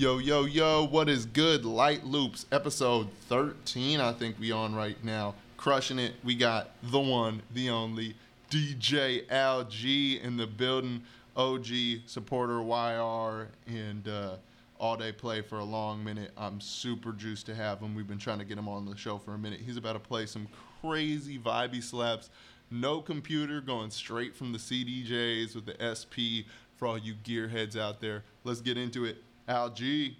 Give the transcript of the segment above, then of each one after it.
Yo, yo, yo, what is good? Lite Loops, episode 13, I think we on right now. Crushing it. We got the one, the only DJ Al G in the building. OG supporter YR and uh, all day play for a long minute. I'm super juiced to have him. We've been trying to get him on the show for a minute. He's about to play some crazy vibey slaps. No computer, going straight from the CDJs with the SP for all you gearheads out there. Let's get into it. Al G.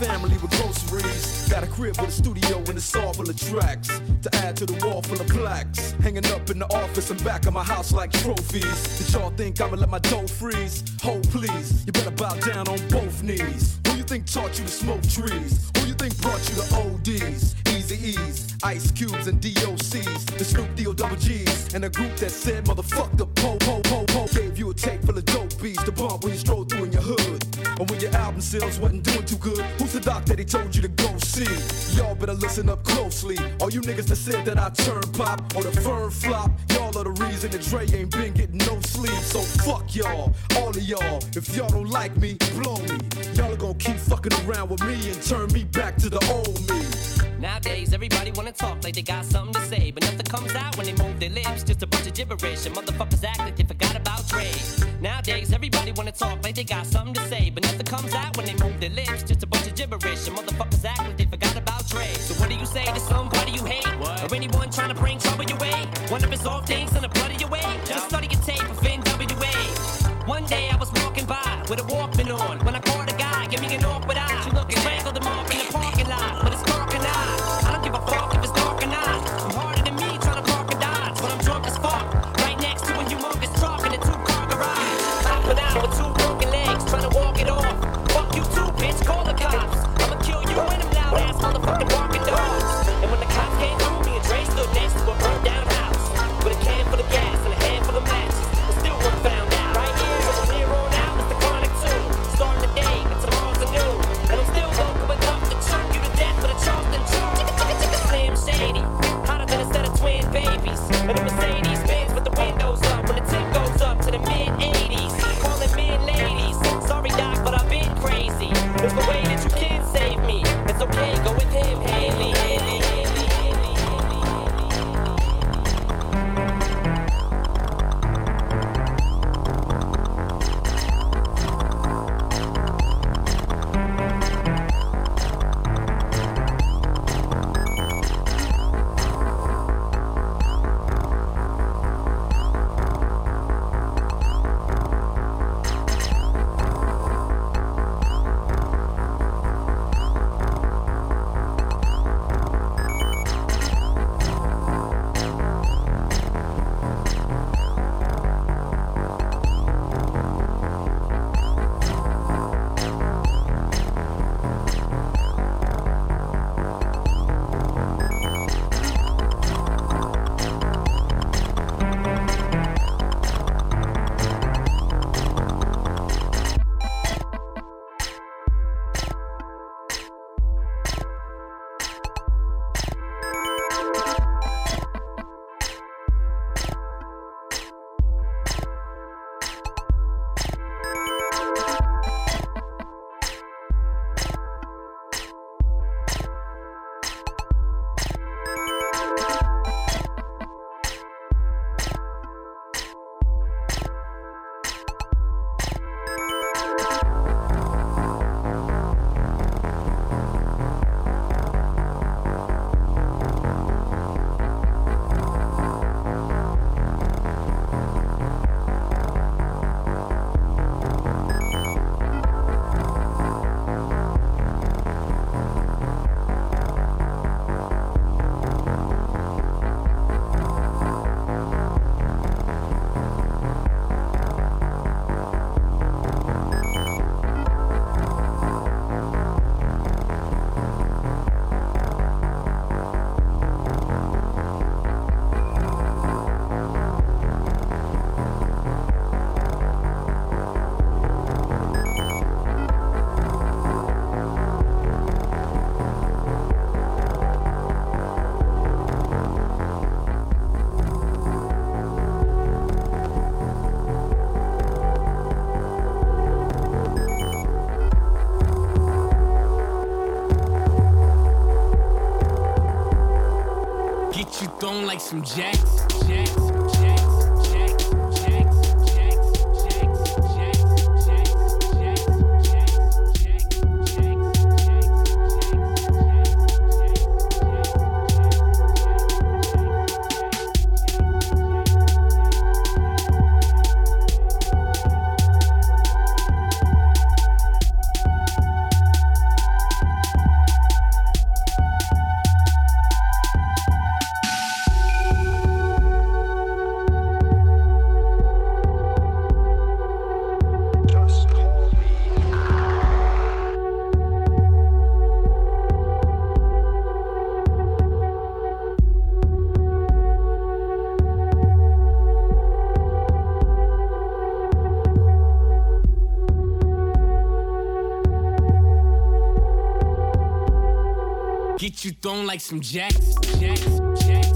family with groceries. Got a crib with a studio and it's all full of tracks. To add to the wall full of plaques. Hanging up in the office and back of my house like trophies. Did y'all think I'ma let my dough freeze? Hold please, you better bow down on both knees. Who you think taught you to smoke trees? Who you think brought you to ODs? Eazy-E's, Ice Cubes, and DOCs. The Snoop D-O double G's. And a group that said, motherfuck the po po po po. Gave you a tape full of dope beats to bump when you stroll through in your hood. And when your album sales wasn't doing too good, who's the doc that they told you to go see? Y'all better listen up closely. All you niggas that said that I turn pop or the firm flop, y'all are the reason that Dre ain't been getting no sleep. So fuck y'all, all of y'all. If y'all don't like me, blow me. Y'all are gonna keep fucking around with me and turn me back to the old me. Nowadays, everybody wanna talk like they got something to say, but nothing comes out when they move their lips. Just a bunch of gibberish, and motherfuckers act like they forgot about Dre. Nowadays, everybody wanna talk like they got something to say, but nothing comes out when they move their lips. Just a bunch of gibberish, and motherfuckers act like they do you say to somebody you hate, or anyone trying to bring trouble your way? One of his off things in the blood of your way. Just study your tape of NWA. One day I was walking by with a Walkman on when I caught a guy, give me an awkward eye. Some jacks, some jacks, jacks, jacks,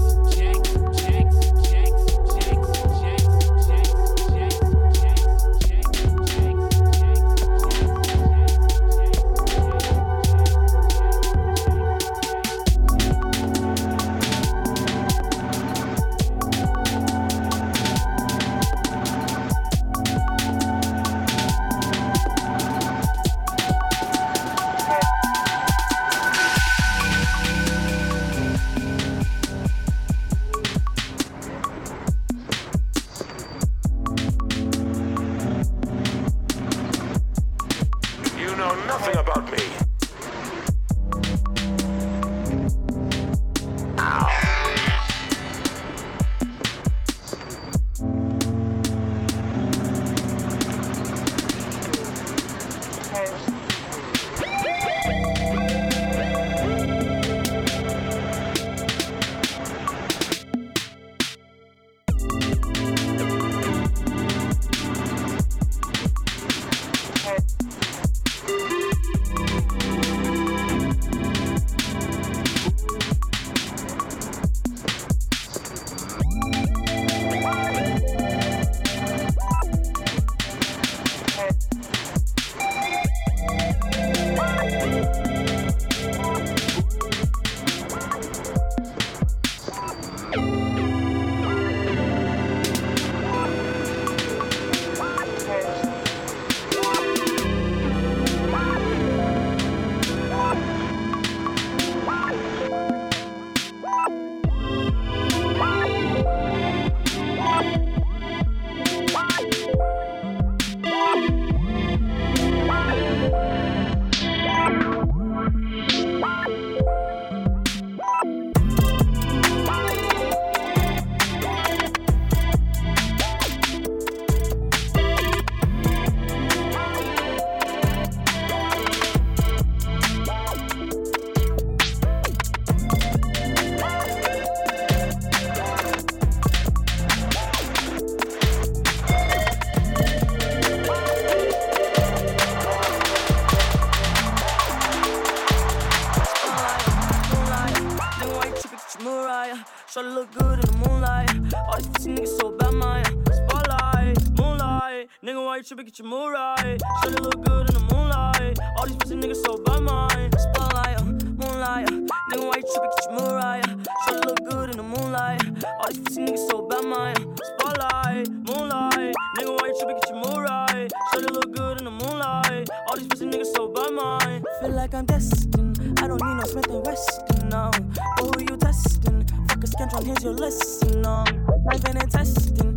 why you tripping? Get your Mariah. Shawty look good in the moonlight. All these pussy niggas so bad, my spotlight. uh, Moonlight, uh, nigga, why you tripping? Get your Mariah. Shawty look good in the moonlight. All these pussy niggas so bad, my spotlight. Moonlight, nigga, why you tripping? Get your Mariah. Shawty look good in the moonlight. All these pussy niggas so bad, my feel like I'm destined. I don't need no Smith and Wesson, no. But who you testing? Fuck a scantron, here's your lesson, no. Knife and testing,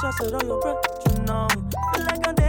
shots around your breath, you know. Feel like I'm dead.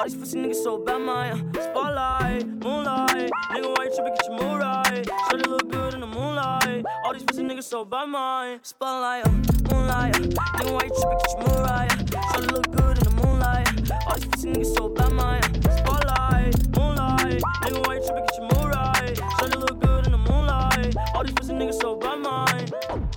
All these pussy niggas so bad, my uh, spotlight, moonlight. Nigga, why you tripping? Get your Mariah. Shawty look good in the moonlight. All these pussy niggas so bad, my spotlight, uh, moonlight. uh, Nigga, why you tripping? Get your Mariah. Shawty look good in the moonlight. All these pussy niggas so bad, my spotlight, moonlight. Nigga, why you tripping? Get your Mariah. Shawty look good in the moonlight. All these pussy niggas so bad, my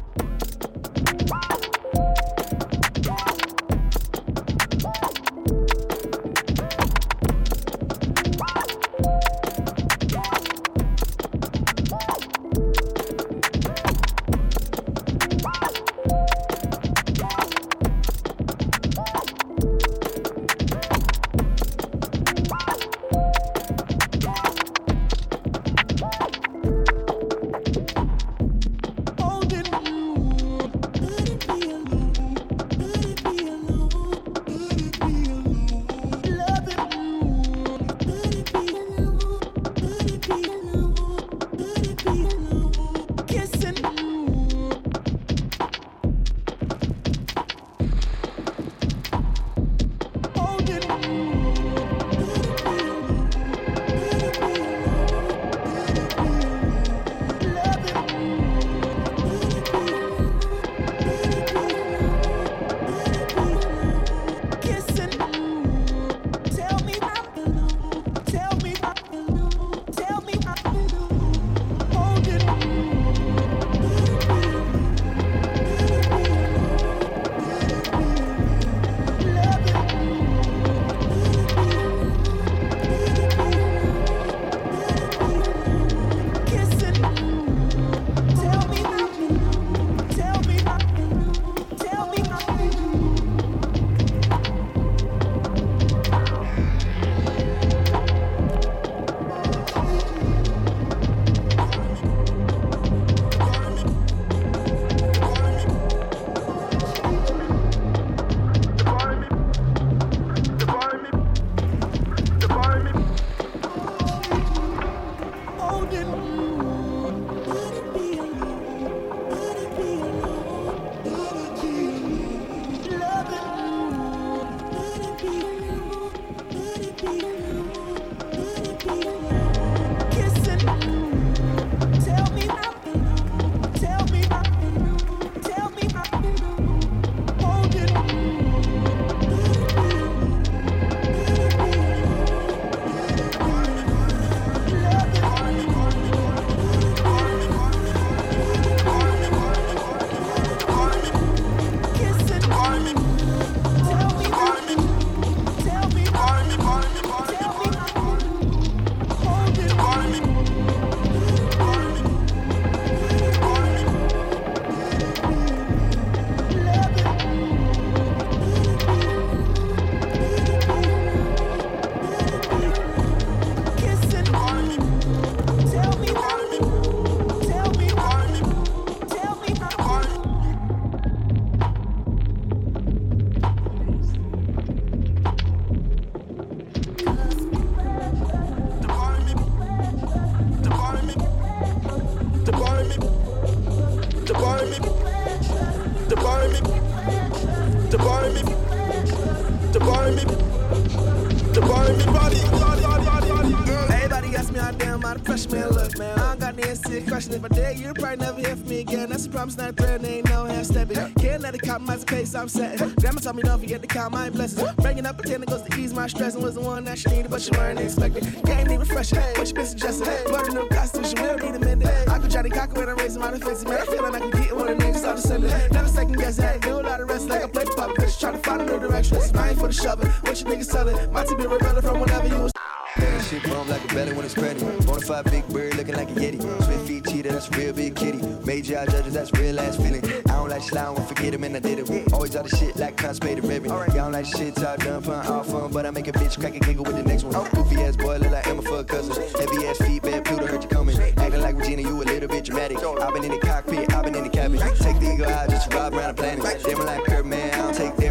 to. If I did, you'd probably never hear from me again. That's a promise, not a threat, ain't no half stepping. Can't let it compromise the pace I'm setting. Grandma told me don't forget to count my blessings. Bringing up a goes to ease my stress and was the one that she needed, but she weren't expecting. Game need refreshing, what you been suggesting? But a new constitution will need amended. I could Johnny Cocker when I'm raising my defenses. Man, I feel like I can get one of the niggas start descending. Never second guess it. Do a lot of rest like I play the puppet. Cause try to find a new direction. I mine for the shoving. What you niggas selling? My team be rebelling from whenever you. That shit bump like a belly when it's credit. Bonafide big bird looking like a yeti. Swift feet cheetah, that's a real big kitty. Major eye judges, that's real ass feeling. I don't like slime, won't forget him and I did it. Always all the shit like constipated ribbon. Y'all don't like shit, top done, pun all fun, but I make a bitch crack a giggle with the next one. Goofy ass boy, look like Emma for a cousin. Heavy ass feet, bad Pluto heard you coming. Acting like Regina, you a little bit dramatic. I've been in the cockpit, I've been in the cabin. Take the eagle out, just ride around the planet. Damn like Kurt, man, I don't take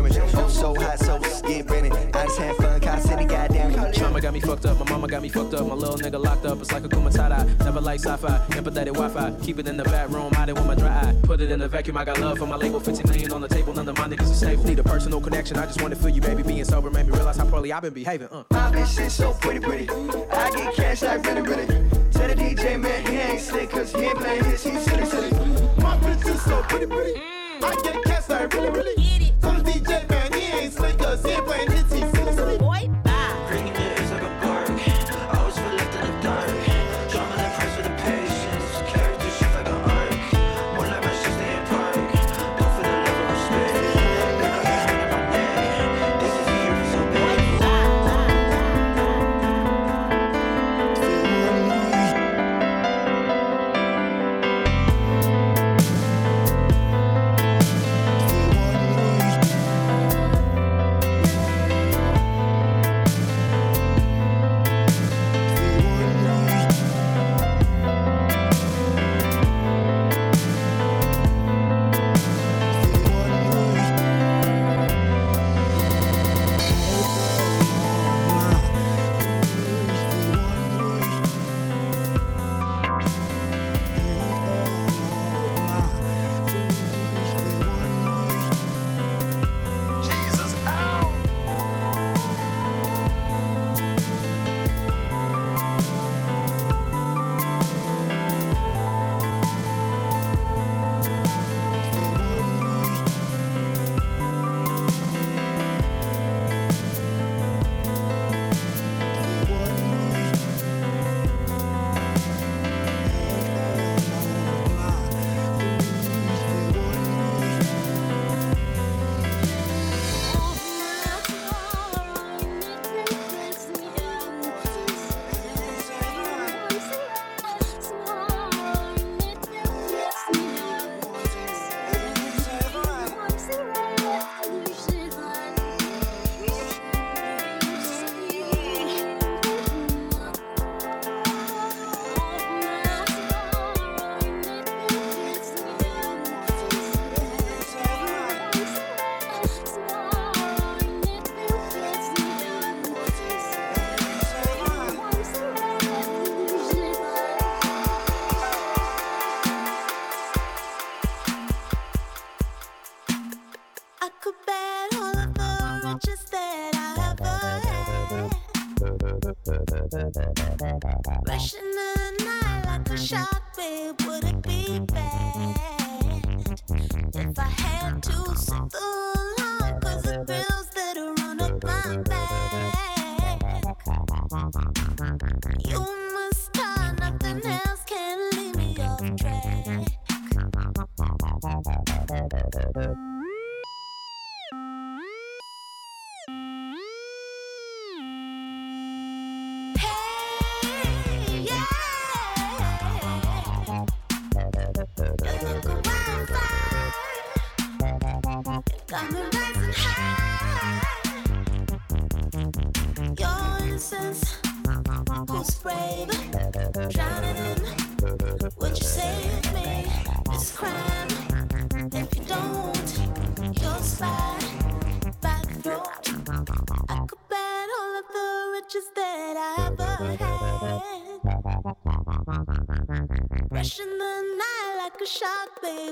so hot, so skin branded. I just had fun, cause I said it, goddamn. Mama got me fucked up, my mama got me fucked up, my little nigga locked up. It's like a kumatata. Never like sci-fi, empathetic Wi-Fi. Keep it in the back room, hide it with my dry eye. Put it in the vacuum, I got love for my label. 15 million on the table, none of my niggas is safe. Need a personal connection, I just wanna feel you, baby. Being sober made me realize how poorly I've been behaving. Uh. My bitch shit so pretty, pretty. I get cash like really, really. Tell the DJ man he ain't slick, cause he ain't playing his, he's silly, silly. My bitch is so pretty, pretty. I get cash like really, really. Tell the DJ cause he ain't playing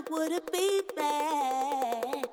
Would it be bad?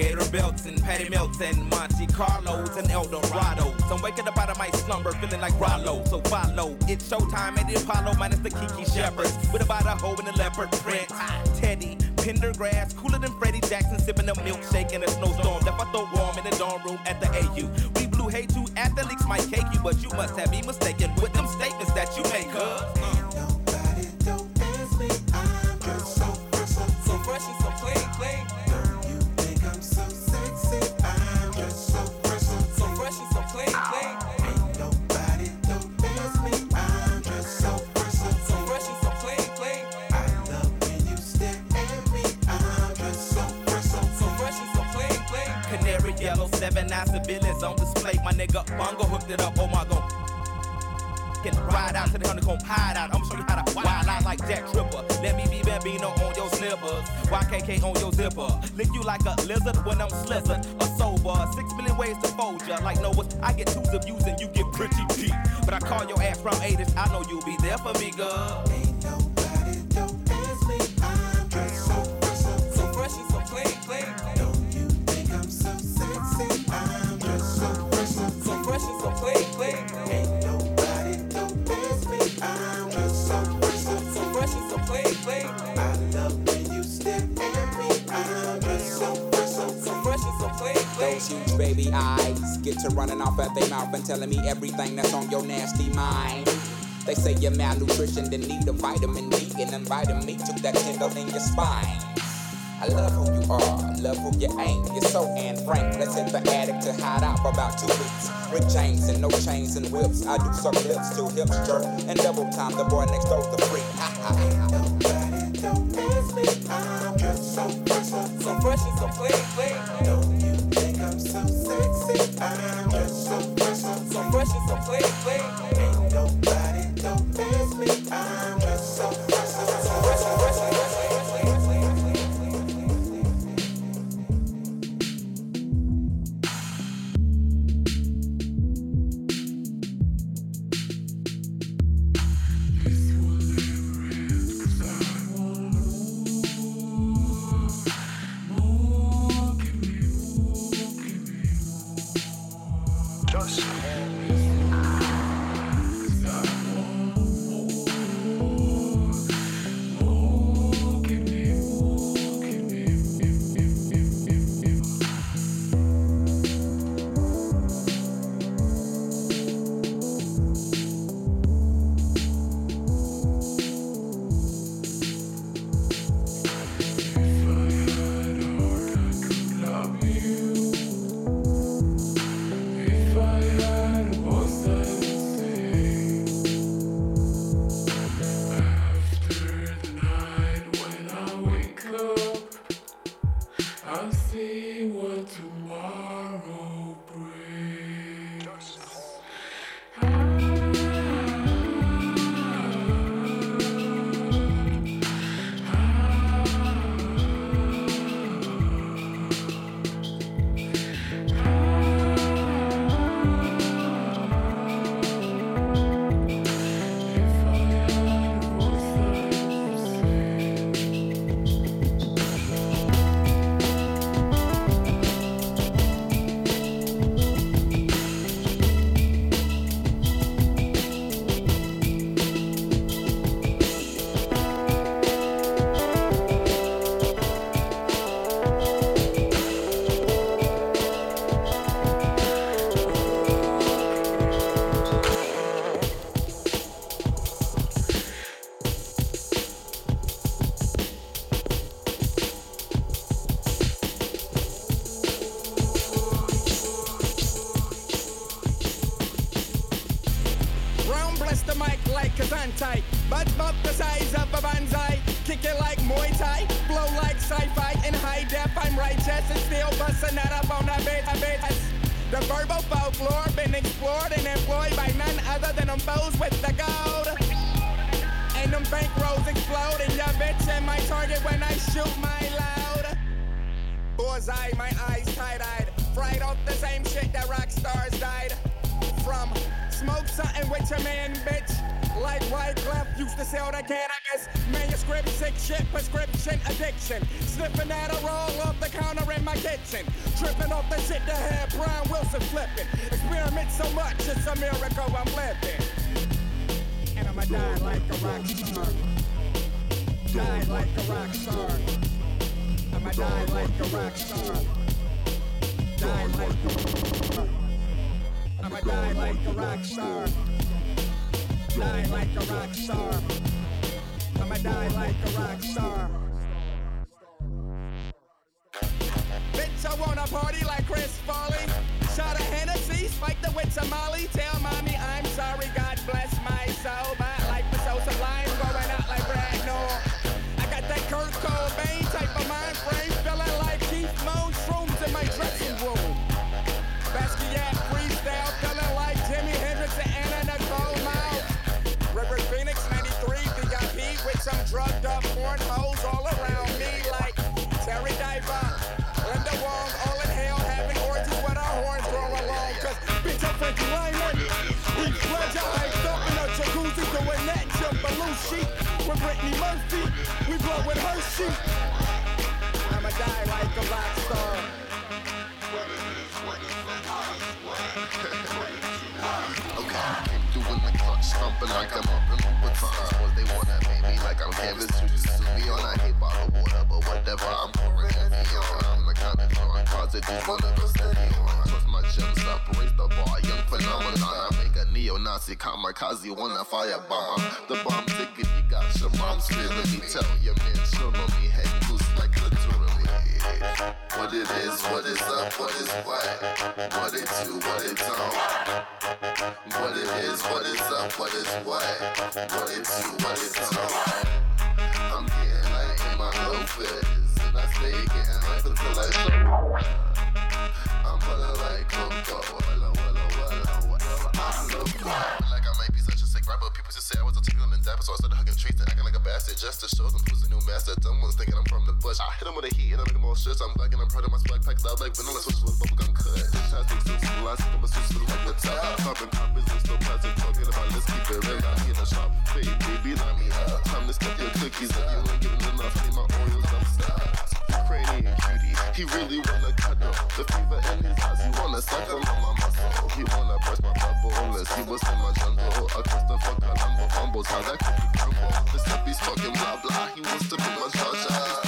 Gator belts and Patty Melts and Monte Carlos and Eldorado. I'm waking up out of my slumber feeling like Rollo. So follow. It's showtime at the Apollo minus the Kiki Shepards. With about a hoe and a leopard print. Teddy, Pendergrass, cooler than Freddie Jackson, sipping a milkshake in a snowstorm. Left I throw warm in the dorm room at the AU. We blew hay to athletes might cake you, but you must have me mistaken with them statements that you make, huh? So fresh and so ounce civilians on display. My nigga Bongo hooked it up. Oh my god. Can ride out to the honeycomb hide out. I'ma show you how to wild out like Jack Tripper. Let me be Bambino on your slippers. YKK on your zipper. Lick you like a lizard when I'm slizzard. A sober. Six million ways to fold ya. Like Noah, I get twos of views and you get pretty deep. But I call your ass from 80s. I know you'll be there for me, girl. And so baby eyes get to running off at their mouth and telling me everything that's on your nasty mind. They say you're malnutrition, then need a vitamin D and inviting me to that tingle in your spine. I love who you are, I love who you ain't. You're so Anne Frank. Let's hit the attic to hide out for about two weeks. With chains and no chains and whips. I do suck lips to hips jerk and double time. The boy next door's the freak. Ha ha. Don't miss me time cuz so fresh and so clean, clean. Don't you think I'm so sexy? I'm just so fresh, so fresh so clean, clean. Shit that rock stars died from. Smoke something with your man, bitch. Like White Wyclef used to sell the cannabis. Manuscript, sick shit, prescription, addiction. Sniffing at a roll off the counter in my kitchen. Tripping off the shit that had Brian Wilson flipping. Experiment so much, it's a miracle I'm living. And I'ma die like a rock star. Die like a rock star. I'ma die like a rock star. Die like. I'ma die like a rock star. Die like a rock star. I'ma die like a rock star. Bitch, I wanna party like Chris Farley. Shot a Hennessy, spike the with Molly. Tell Brittany Murphy. We blow with her sheet. I'ma die like a rock star. Clutch, stomping like I'm up. What they wanna pay me like I'm canvas, you just me on. I hate water, but whatever, I'm pouring on. Cards that these wanna steady. Trust my gems up, raise the bar, young phenomenon. I make a neo-Nazi kamikaze on a firebomb. The bomb you got your mom's feeling me. Tell your man, chill on me, head loose like literally. What it is, what is up, what is what? What it do, what it don't? What it is, what is up, what is what? What it do, what it don't? I'm getting like in my fizz, and I stay getting like until I show. I'm feeling like Coco, walla, walla, walla, whatever. I look just say I was a tickle and dapper, so I started hugging trees and acting like a bastard just to show them who's the new master. Dumb ones thinking I'm from the bush. I hit them with a heat and I make them all stressed. I'm black and I'm proud of my swag packed out like vanilla switch with bubblegum cut. Fantastic, so cool, I see them as switch like the top. Carbon copies and still plastic, talking about let's keep it real. I get a sharp fade, baby, line me up. Time to stack your cookies if you ain't giving enough. Need my Oreos upstairs. Cranny and cutie, he really wanna cuddle. The fever in his eyes, he wanna suckle on my muscle. He wanna burst my bubble unless he was in my jungle. A Christopher Columbo fumbles, how that could be crumble. The steppies talking blah blah, he wants to be my charger.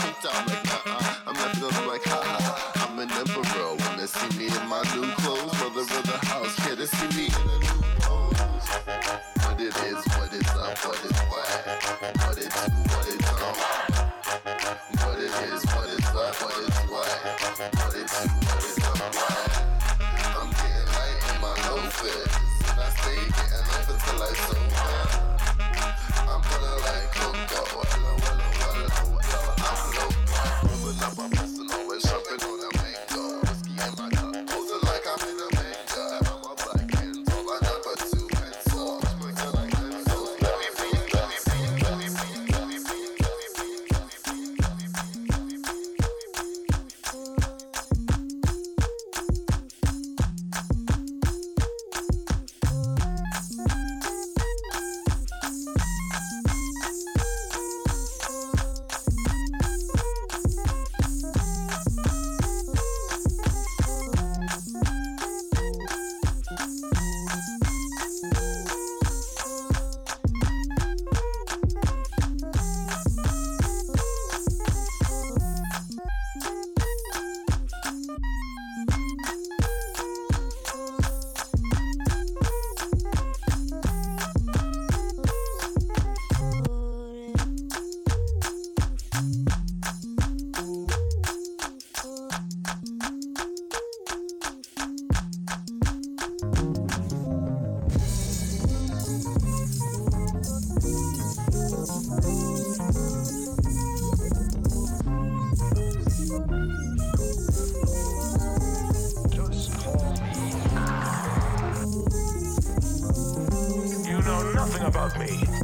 Nothing about me.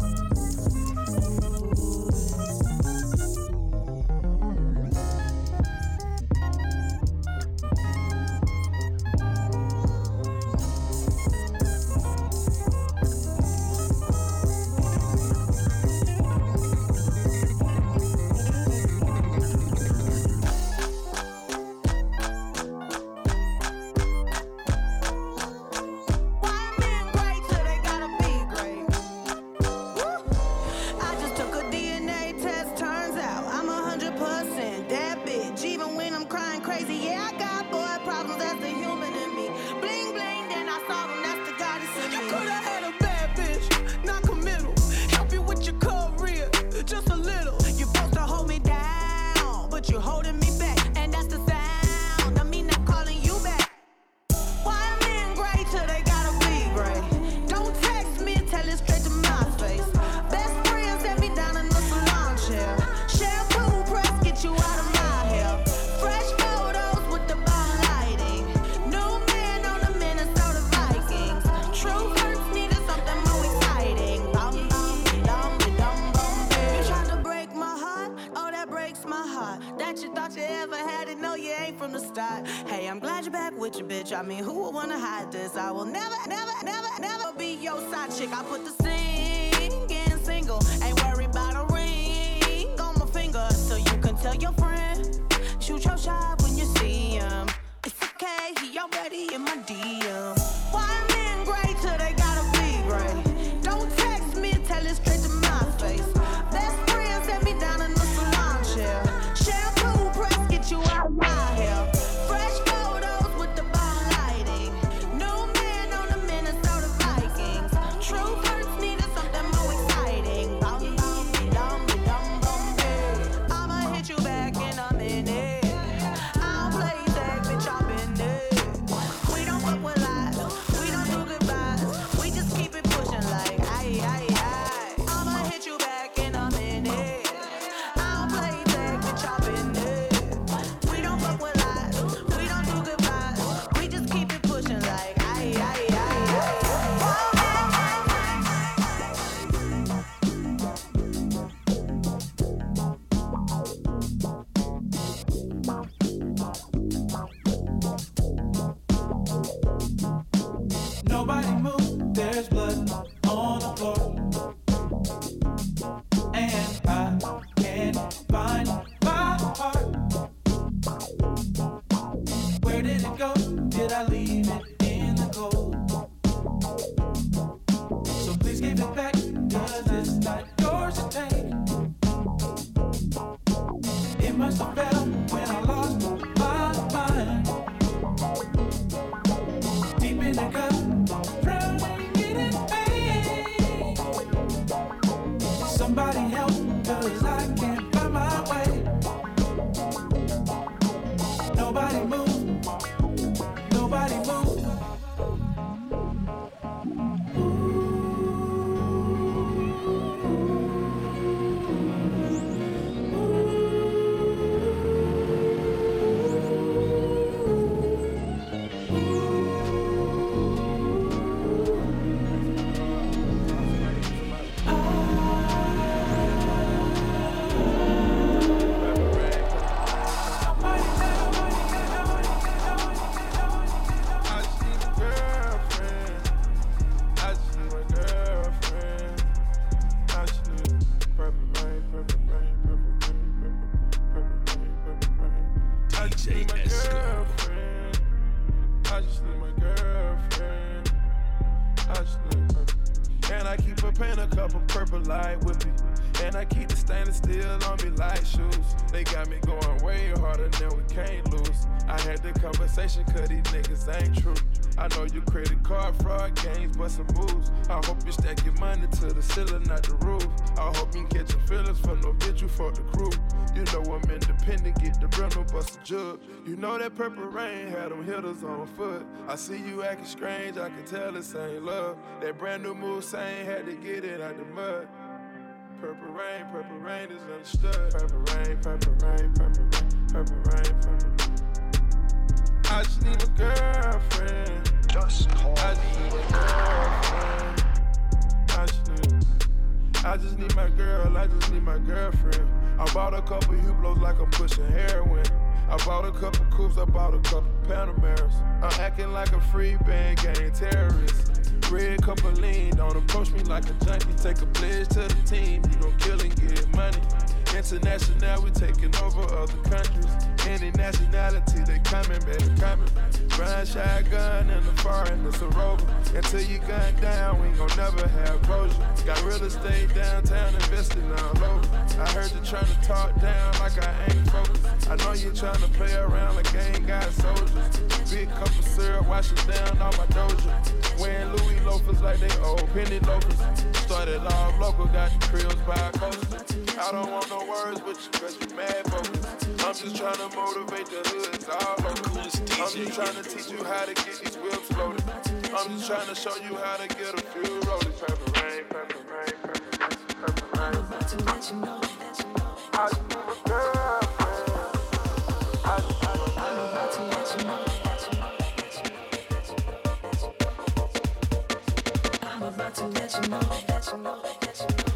Hitters on foot. I see you acting strange, I can tell this ain't love. That brand new move saying had to get it out the mud. Purple rain, purple rain is understood. Purple rain, purple rain, purple rain, purple rain, purple rain. I just need a girlfriend. Just call. I just need a girlfriend. I just need. I just need my girl. I just need my girlfriend. I bought a couple Hublots like I'm pushing heroin. I bought a couple coupes, I bought a couple Panameras. I'm acting like a free band gang terrorist. Red cup of lean, don't approach me like a junkie. Take a pledge to the team, you gon' kill and get money. International, we taking over other countries. Any nationality, they coming, baby, coming. Run shotgun in the foreign, it's a rover. Until you gun down, we gon' never have closure. Got real estate downtown, investing all over. I heard you trying to talk down like I ain't focused. I know you trying to play around like I ain't got soldiers. Big cup of syrup, washing down all my doja. Wearing Louis loafers like they old penny loafers. Started off local, got the krills by coast. I don't want no words with you, cause you mad focused. I'm just trying to motivate the hoods all over. I'm just trying to teach you how to get these whips loaded. I'm just trying to show you how to get a few rollies. Purple rain, purple rain, purple rain, purple rain. I'm about to let you know. I just need a girlfriend. I just need a I'm about to let you know. I'm about to let you know, you know, let you know.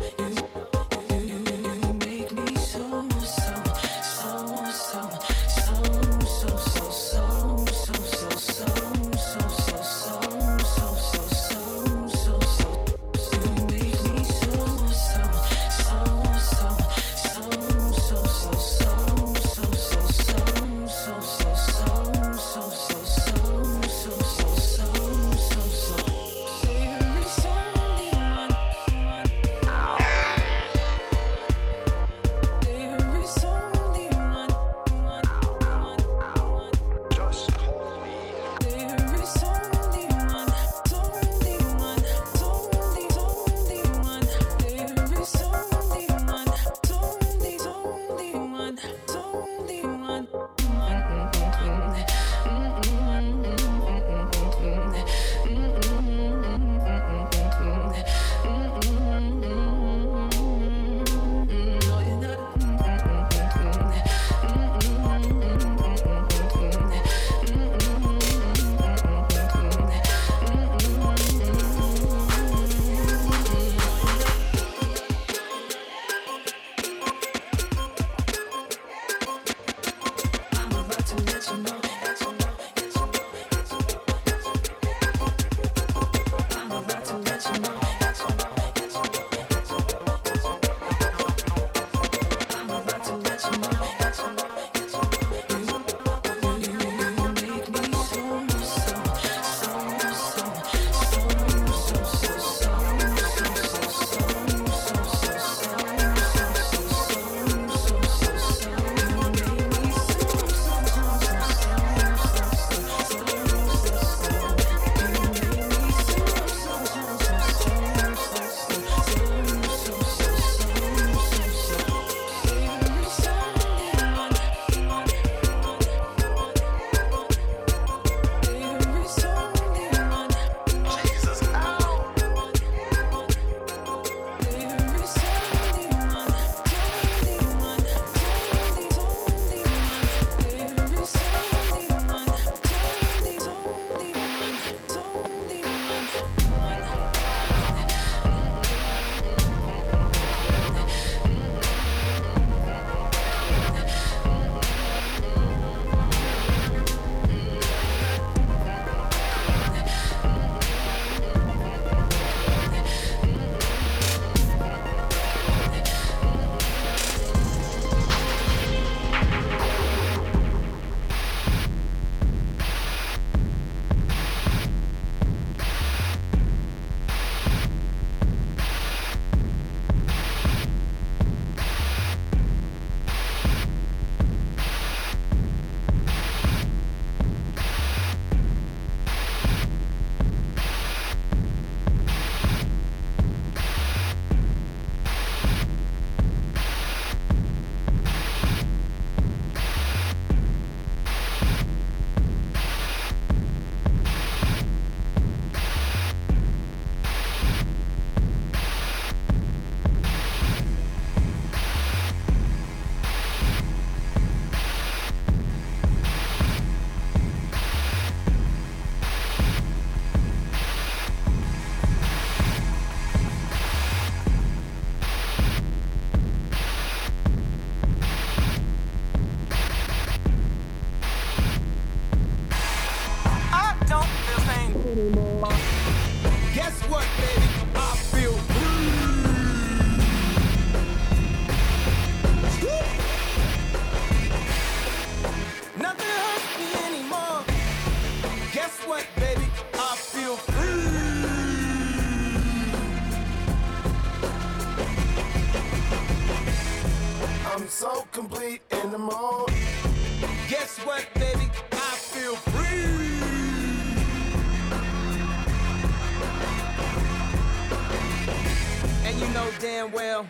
well.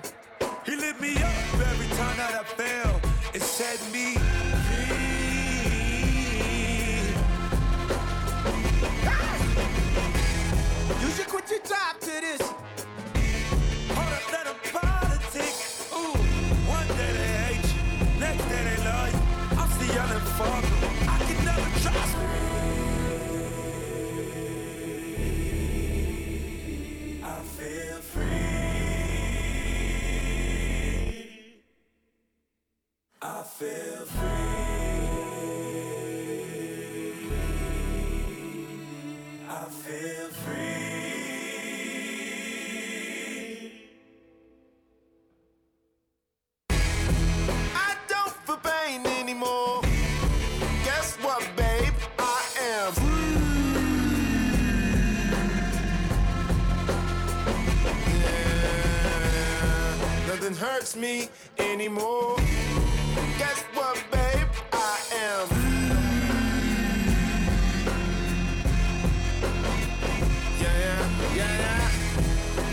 just me anymore. Guess what, babe? I am. Yeah, yeah, yeah, yeah.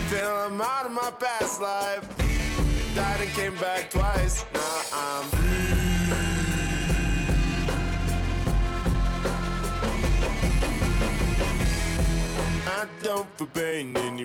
Till I'm out of my past life. Died and came back twice. Now I'm I don't feel pain anymore.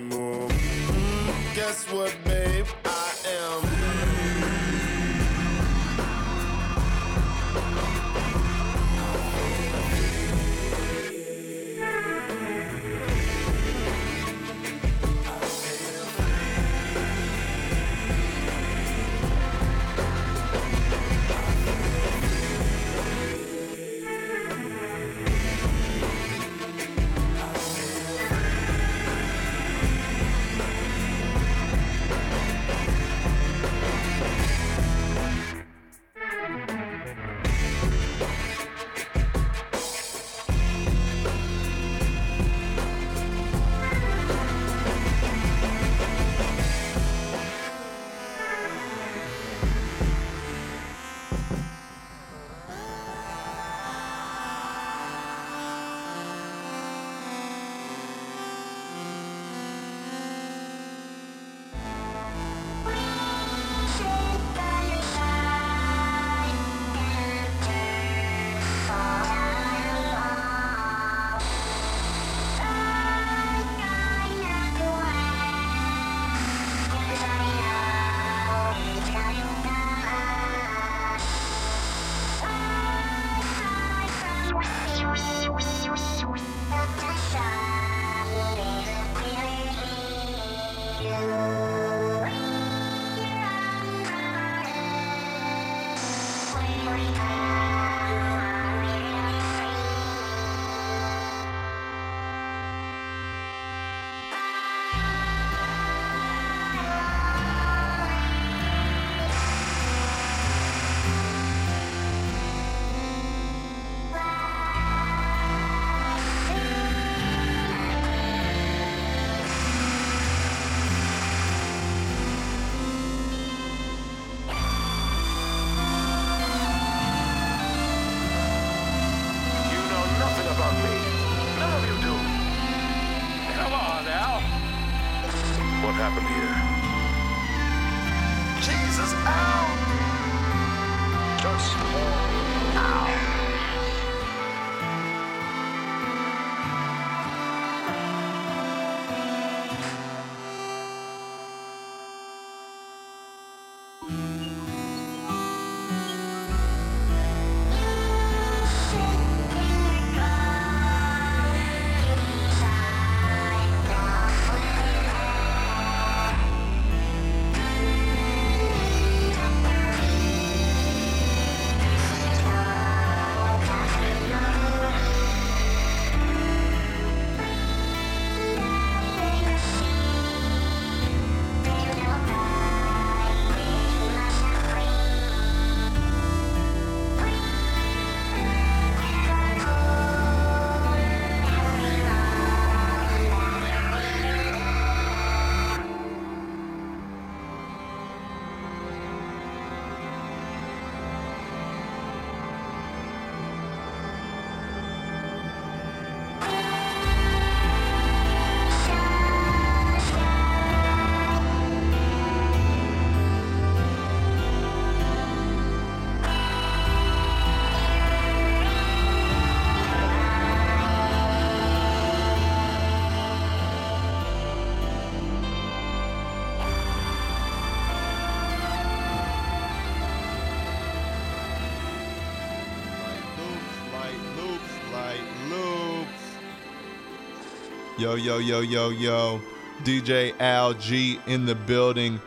Yo, yo, yo, yo, yo. DJ Al G in the building.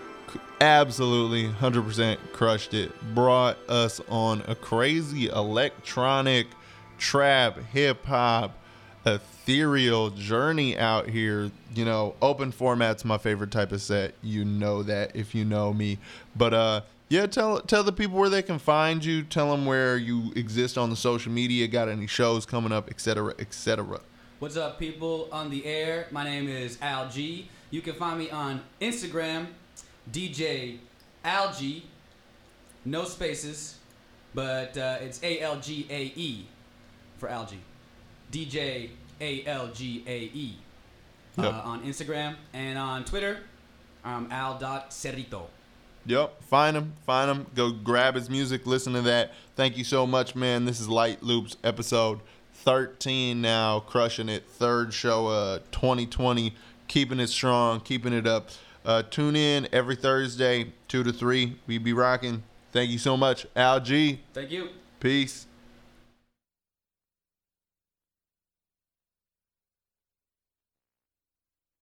Absolutely 100% crushed it. Brought us on a crazy electronic, trap, hip hop, ethereal journey out here. You know, open format's my favorite type of set. You know that if you know me. But uh yeah, tell tell the people where they can find you. Tell them where you exist on the social media. Got any shows coming up, etc., etc. What's up, people on the air? My name is Al G. You can find me on Instagram, DJ Al G. No spaces, but uh, it's A L G A E for Algae. DJ A L G A E uh, Yep. on Instagram and on Twitter. I'm al.cerrito. Yep, find him, find him. Go grab his music, listen to that. Thank you so much, man. This is Lite Loops episode 13 now, crushing it. Third show, uh, 2020, keeping it strong, keeping it up. Uh, tune in every Thursday, two to three. We be rocking. Thank you so much, Al G. Thank you. Peace.